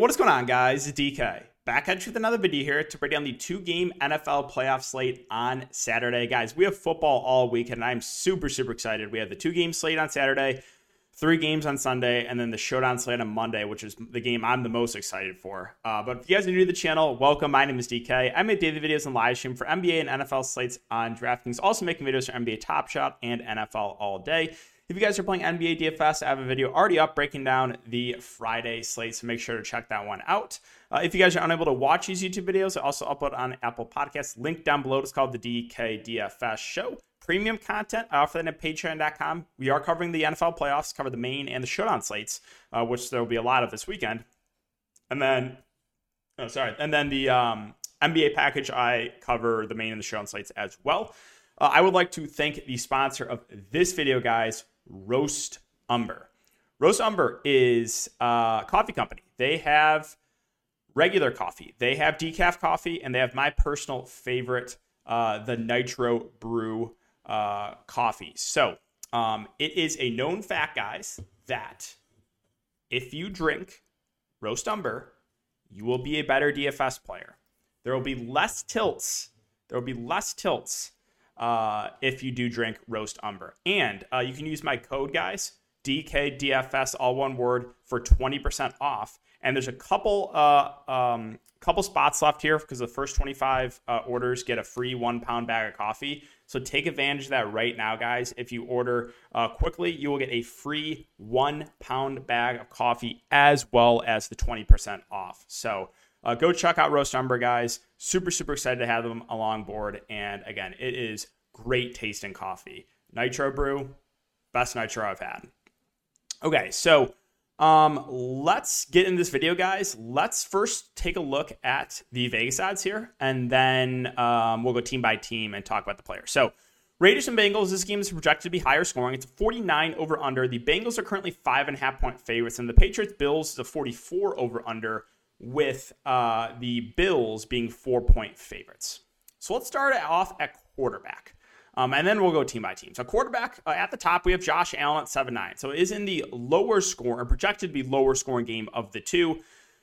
What is going on, guys? DK. Back at you with another video here to break down the two game NFL playoff slate on Saturday. Guys, we have football all weekend, and I'm super, super excited. We have the two game slate on Saturday, three games on Sunday, and then the showdown slate on Monday, which is the game I'm the most excited for. Uh, but if you guys are new to the channel, welcome. My name is DK. I make daily videos and live stream for NBA and NFL slates on DraftKings, also making videos for NBA Top Shot and NFL all day. If you guys are playing NBA DFS, I have a video already up breaking down the Friday slate, so make sure to check that one out. Uh, if you guys are unable to watch these YouTube videos, I also upload on Apple Podcasts. Link down below. It's called the DK DFS Show. Premium content, I offer that at patreon.com. We are covering the NFL playoffs, cover the main and the showdown slates, uh, which there will be a lot of this weekend. And then, oh, sorry. And then the um, NBA package, I cover the main and the showdown slates as well. Uh, I would like to thank the sponsor of this video, guys, Roast Umber. Roast Umber is a coffee company. They have regular coffee, they have decaf coffee, and they have my personal favorite, uh, the Nitro Brew uh, coffee. So um, it is a known fact, guys, that if you drink Roast Umber, you will be a better DFS player. There will be less tilts. There will be less tilts uh, if you do drink roast umber. And uh, you can use my code, guys, DKDFS, all one word, for 20% off. And there's a couple uh, um, couple spots left here because the first 25 uh, orders get a free one pound bag of coffee. So take advantage of that right now, guys. If you order uh, quickly, you will get a free one pound bag of coffee as well as the 20% off. So uh, go check out Roast Umber, guys. Super, super excited to have them along board. And again, it is great tasting coffee. Nitro Brew, best nitro I've had. Okay, so um, let's get in this video, guys. Let's first take a look at the Vegas odds here, and then um, we'll go team by team and talk about the players. So, Raiders and Bengals, this game is projected to be higher scoring. It's 49 over under. The Bengals are currently five and a half point favorites, and the Patriots Bills is a 44 over under with uh, the Bills being four point favorites. So let's start off at quarterback. Um, and then we'll go team by team. So quarterback uh, at the top, we have Josh Allen at seven nine. So it is in the lower score, or projected to be lower scoring game of the two.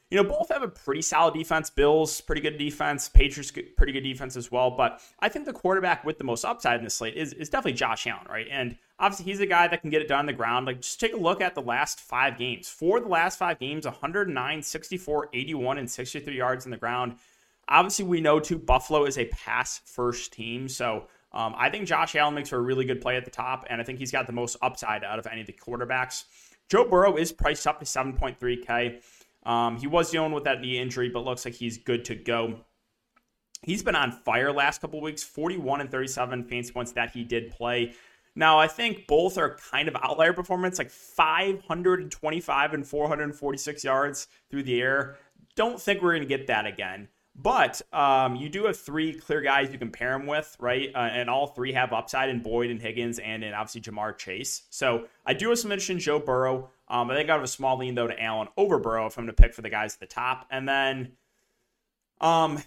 You know, both have a pretty solid defense. Bills, pretty good defense. Patriots, pretty good defense as well. But I think the quarterback with the most upside in this slate is, is definitely Josh Allen, right? And obviously, he's a guy that can get it done on the ground. Like, just take a look at the last five games. For the last five games, 109, 64, 81, and 63 yards on the ground. Obviously, we know too, Buffalo is a pass first team. So um, I think Josh Allen makes for a really good play at the top, and I think he's got the most upside out of any of the quarterbacks. Joe Burrow is priced up to 7.3K. Um, he was dealing with that knee injury, but looks like he's good to go. He's been on fire last couple weeks, 41 and 37 fantasy points that he did play. Now, I think both are kind of outlier performance, like 525 and 446 yards through the air. Don't think we're going to get that again. But um, you do have three clear guys you can pair him with, right? Uh, and all three have upside in Boyd and Higgins and in obviously Ja'Marr Chase. So I do have some interest in Joe Burrow. Um, think I have a small lean though to Allen over Burrow if I'm going to pick for the guys at the top. And then um,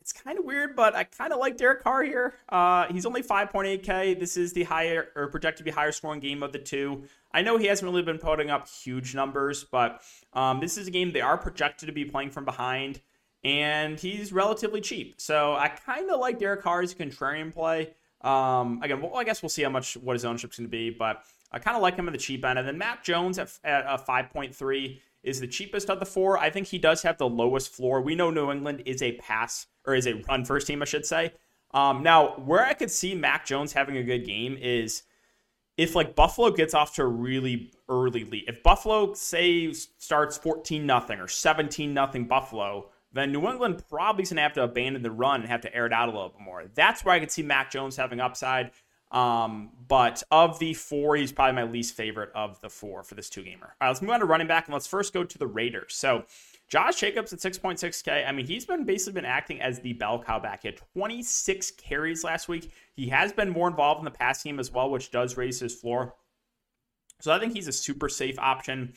it's kind of weird, but I kind of like Derek Carr here. Uh, he's only 5.8K. This is the higher or projected to be higher scoring game of the two. I know he hasn't really been putting up huge numbers, but um, this is a game they are projected to be playing from behind and he's relatively cheap. So I kind of like Derek Carr as a contrarian play. Um, again, well, I guess we'll see how much what his ownership's going to be, but I kind of like him at the cheap end. And then Mac Jones at, at a 5.3 is the cheapest of the four. I think he does have the lowest floor. We know New England is a pass or is a run first team, I should say. Um, now, where I could see Mac Jones having a good game is if like Buffalo gets off to a really early lead. If Buffalo say starts 14 nothing or 17 nothing Buffalo, then New England probably is going to have to abandon the run and have to air it out a little bit more. That's where I could see Mac Jones having upside. Um, but of the four, he's probably my least favorite of the four for this two gamer. All right, let's move on to running back and let's first go to the Raiders. So Josh Jacobs at 6.6K. I mean, he's been basically been acting as the bell cow back. He had 26 carries last week. He has been more involved in the pass game as well, which does raise his floor. So I think he's a super safe option.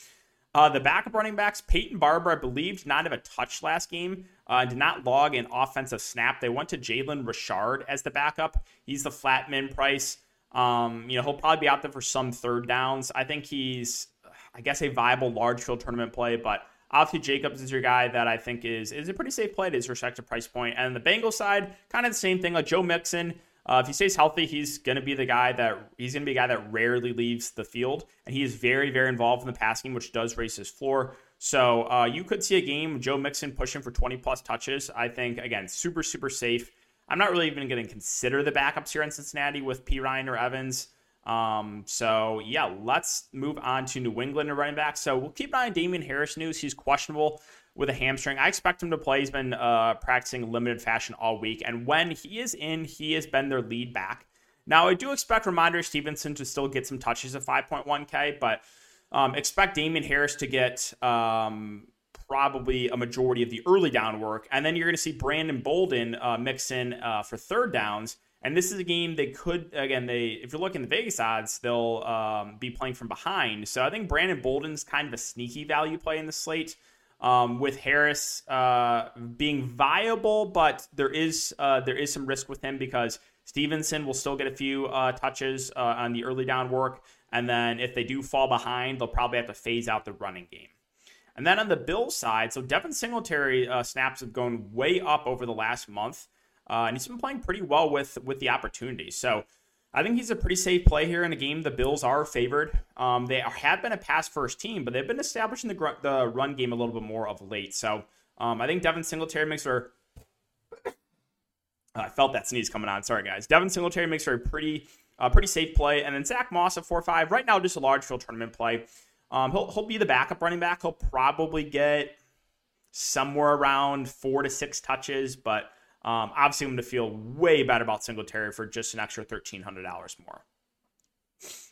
Uh, the backup running backs, Peyton Barber, I believe, did not have a touch last game. Uh, did not log an offensive snap. They went to Jalen Richard as the backup. He's the flat min price. Um, you know, he'll probably be out there for some third downs. I think he's, I guess, a viable large field tournament play, but Obviously, Jacobs is your guy that I think is is a pretty safe play at his respective price point. And the Bengals side, kind of the same thing. Like Joe Mixon, uh, if he stays healthy, he's going to be the guy that he's going to be a guy that rarely leaves the field, and he is very, very involved in the passing, which does raise his floor. So uh, you could see a game Joe Mixon pushing for 20 plus touches. I think again, super, super safe. I'm not really even going to consider the backups here in Cincinnati with Perine or Evans. Um, so yeah, let's move on to New England and running back. So we'll keep an eye on Damien Harris news. He's questionable with a hamstring. I expect him to play. He's been uh, practicing limited fashion all week, and when he is in, he has been their lead back. Now I do expect Rhamondre Stevenson to still get some touches at 5.1k, but um, expect Damien Harris to get um, probably a majority of the early down work, and then you're going to see Brandon Bolden uh, mix in uh, for third downs and this is a game they could again they if you're looking at the Vegas odds they'll um, be playing from behind. So I think Brandon Bolden's kind of a sneaky value play in the slate. Um, with Harris uh, being viable, but there is uh, there is some risk with him because Stevenson will still get a few uh, touches uh, on the early down work, and then if they do fall behind, they'll probably have to phase out the running game. And then on the Bills side, so Devin Singletary uh, snaps have gone way up over the last month. Uh, and he's been playing pretty well with with the opportunities. So I think he's a pretty safe play here in a game. The Bills are favored. Um, they have been a pass first team, but they've been establishing the gr- the run game a little bit more of late. So um, I think Devin Singletary makes for. I felt that sneeze coming on. Sorry, guys. Devin Singletary makes for a pretty, uh, pretty safe play, and then Zach Moss at four five. Right now, just a large field tournament play. Um, he'll he'll be the backup running back. He'll probably get somewhere around four to six touches, but um, obviously, I'm going to feel way better about Singletary for just an extra $1,300 more.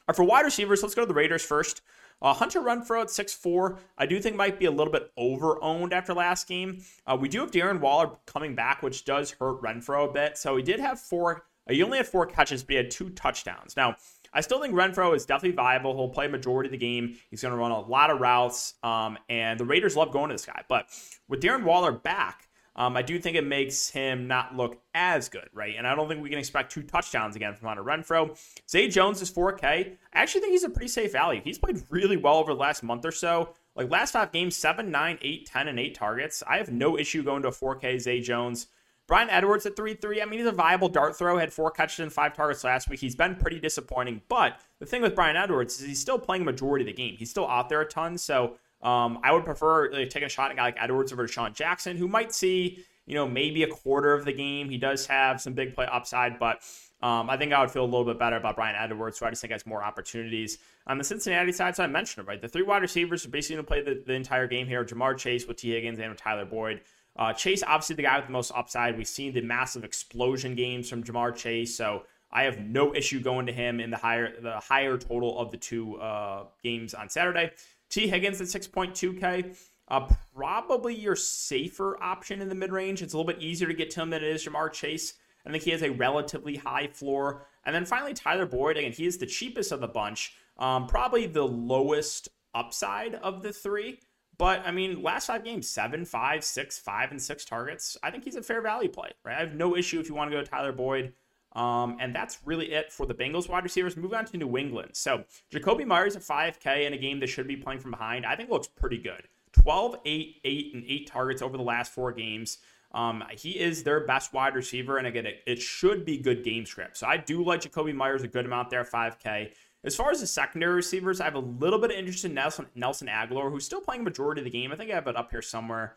Right, for wide receivers, let's go to the Raiders first. Uh, Hunter Renfrow at 6'4, I do think might be a little bit over owned after last game. Uh, we do have Darren Waller coming back, which does hurt Renfrow a bit. So he did have four, uh, he only had four catches, but he had two touchdowns. Now, I still think Renfrow is definitely viable. He'll play a majority of the game. He's going to run a lot of routes, um, and the Raiders love going to this guy. But with Darren Waller back, um, I do think it makes him not look as good, right? And I don't think we can expect two touchdowns again from Hunter Renfrow. Zay Jones is 4K. I actually think he's a pretty safe value. He's played really well over the last month or so. Like last five games, 7, 9, 8, 10, and 8 targets. I have no issue going to a 4K Zay Jones. Bryan Edwards at 3 3. I mean, he's a viable dart throw. Had four catches and five targets last week. He's been pretty disappointing. But the thing with Bryan Edwards is he's still playing a majority of the game. He's still out there a ton. So um, I would prefer like, taking a shot at a guy like Edwards over Sean Jackson, who might see you know, maybe a quarter of the game. He does have some big play upside, but um, I think I would feel a little bit better about Bryan Edwards, so I just think has more opportunities. On the Cincinnati side, so I mentioned it, right? The three wide receivers are basically going to play the, the entire game here. Ja'Marr Chase with Tee Higgins and with Tyler Boyd. Uh, Chase, obviously the guy with the most upside. We've seen the massive explosion games from Ja'Marr Chase, so I have no issue going to him in the higher the higher total of the two uh, games on Saturday. Tee Higgins at 6.2K. Uh, probably your safer option in the mid range. It's a little bit easier to get to him than it is Ja'Marr Chase. I think he has a relatively high floor. And then finally, Tyler Boyd. Again, he is the cheapest of the bunch, um, probably the lowest upside of the three. But I mean, last five games, seven, five, six, five, and six targets. I think he's a fair value play, right? I have no issue if you want to go Tyler Boyd. Um, and that's really it for the Bengals wide receivers. Move on to New England. So Jakobi Meyers at 5K in a game that should be playing from behind, I think looks pretty good. 12, 8, 8, and 8 targets over the last four games. Um, he is their best wide receiver, and again, it, it should be good game script. So I do like Jakobi Meyers a good amount there, 5K. As far as the secondary receivers, I have a little bit of interest in Nelson, Nelson Agholor, who's still playing majority of the game. I think I have it up here somewhere.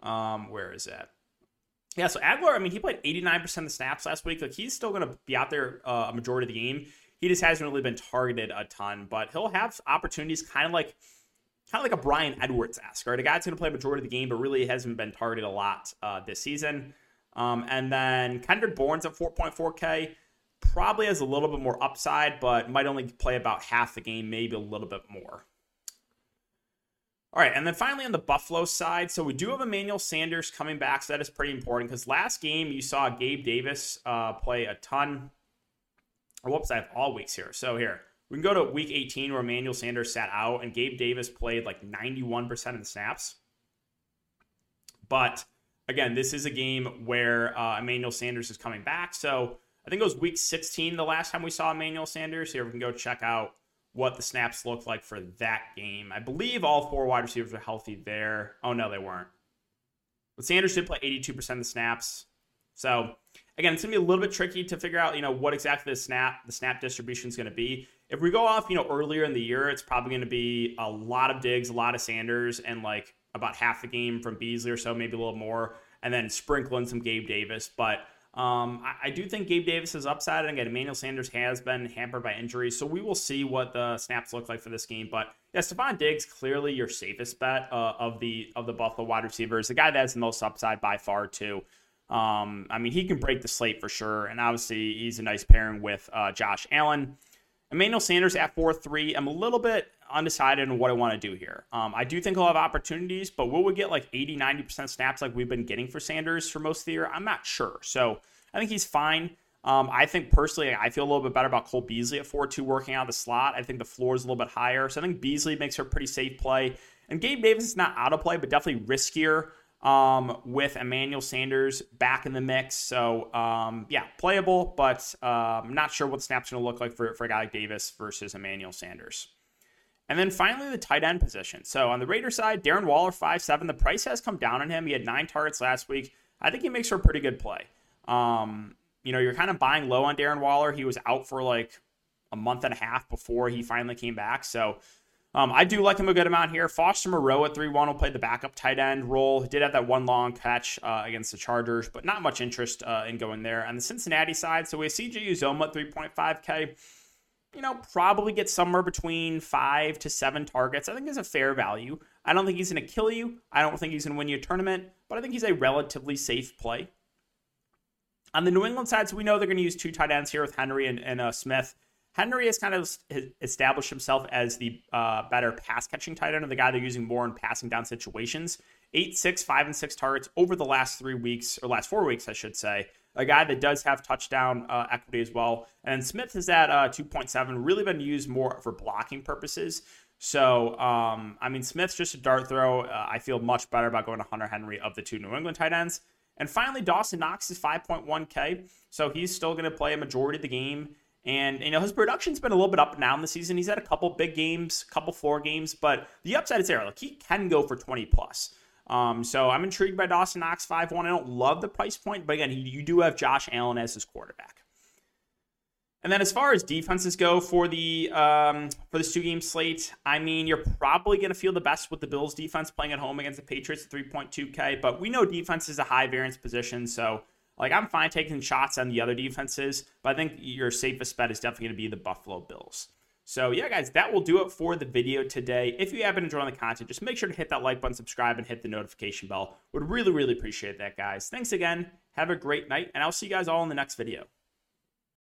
Um, where is it? Yeah, so Agholor, I mean, he played 89% of the snaps last week. Like, he's still going to be out there uh, a majority of the game. He just hasn't really been targeted a ton, but he'll have opportunities kind of like – kind of like a Bryan Edwards ask, right? A guy that's going to play a majority of the game, but really hasn't been targeted a lot uh, this season. Um, and then Kendrick Bourne's at 4.4K. Probably has a little bit more upside, but might only play about half the game, maybe a little bit more. All right, and then finally on the Buffalo side, so we do have Emmanuel Sanders coming back, so that is pretty important because last game you saw Gabe Davis uh, play a ton. whoops, I have all weeks here. So here, we can go to week 18 where Emmanuel Sanders sat out and Gabe Davis played like 91% of the snaps. But again, this is a game where uh, Emmanuel Sanders is coming back. So I think it was week 16 the last time we saw Emmanuel Sanders. Here we can go check out what the snaps look like for that game. I believe all four wide receivers were healthy there. Oh no, they weren't. But Sanders did play 82% of the snaps. So again, it's gonna be a little bit tricky to figure out, you know, what exactly the snap the snap distribution is gonna be. If we go off, you know, earlier in the year, it's probably gonna be a lot of Diggs, a lot of Sanders, and like about half the game from Beasley or so, maybe a little more, and then sprinkling some Gabe Davis. But um, I, I, do think Gabe Davis is upside, and again, Emmanuel Sanders has been hampered by injuries, so we will see what the snaps look like for this game. But yeah, Stefon Diggs clearly your safest bet uh, of the of the Buffalo wide receivers, the guy that has the most upside by far too. Um, I mean, he can break the slate for sure, and obviously he's a nice pairing with uh, Josh Allen. Emmanuel Sanders at 4 3. I'm a little bit undecided on what I want to do here. Um, I do think he'll have opportunities, but will we get like 80, 90% snaps like we've been getting for Sanders for most of the year? I'm not sure. So I think he's fine. Um, I think personally, I feel a little bit better about Cole Beasley at 4 2 working out of the slot. I think the floor is a little bit higher. So I think Beasley makes her a pretty safe play. And Gabe Davis is not out of play, but definitely riskier um, with Emmanuel Sanders back in the mix. So, um, yeah, playable, but I'm not sure what snap's going to look like for, for a guy like Davis versus Emmanuel Sanders. And then finally, the tight end position. So on the Raider side, Darren Waller, five seven. The price has come down on him. He had nine targets last week. I think he makes for a pretty good play. Um, you know, you're kind of buying low on Darren Waller. He was out for like a month and a half before he finally came back. So um, I do like him a good amount here. Foster Moreau at 3 1 will play the backup tight end role. He did have that one long catch uh, against the Chargers, but not much interest uh, in going there. On the Cincinnati side, so we have CJ Uzomah at 3.5K. You know, probably get somewhere between five to seven targets. I think is a fair value. I don't think he's going to kill you. I don't think he's going to win you a tournament, but I think he's a relatively safe play. On the New England side, so we know they're going to use two tight ends here with Henry and, and uh, Smith. Henry has kind of established himself as the uh, better pass catching tight end, or the guy they're using more in passing down situations. Eight, six, five, and six targets over the last three weeks, or last four weeks, I should say. A guy that does have touchdown uh, equity as well. And Smith is at uh, 2.7, really been used more for blocking purposes. So, um, I mean, Smith's just a dart throw. Uh, I feel much better about going to Hunter Henry of the two New England tight ends. And finally, Dawson Knox is 5.1K. So he's still going to play a majority of the game. And you know his production's been a little bit up and down this season. He's had a couple big games, a couple four games, but the upside is there. Like he can go for 20 plus. Um, so I'm intrigued by Dawson Knox 5-1. I don't love the price point, but again, you do have Josh Allen as his quarterback. And then as far as defenses go for the um, for this two game slate, I mean you're probably going to feel the best with the Bills defense playing at home against the Patriots at 3.2K, but we know defense is a high variance position, so like I'm fine taking shots on the other defenses, but I think your safest bet is definitely going to be the Buffalo Bills. So yeah, guys, that will do it for the video today. If you have been enjoying the content, just make sure to hit that like button, subscribe, and hit the notification bell. Would really, really appreciate that, guys. Thanks again. Have a great night, and I'll see you guys all in the next video.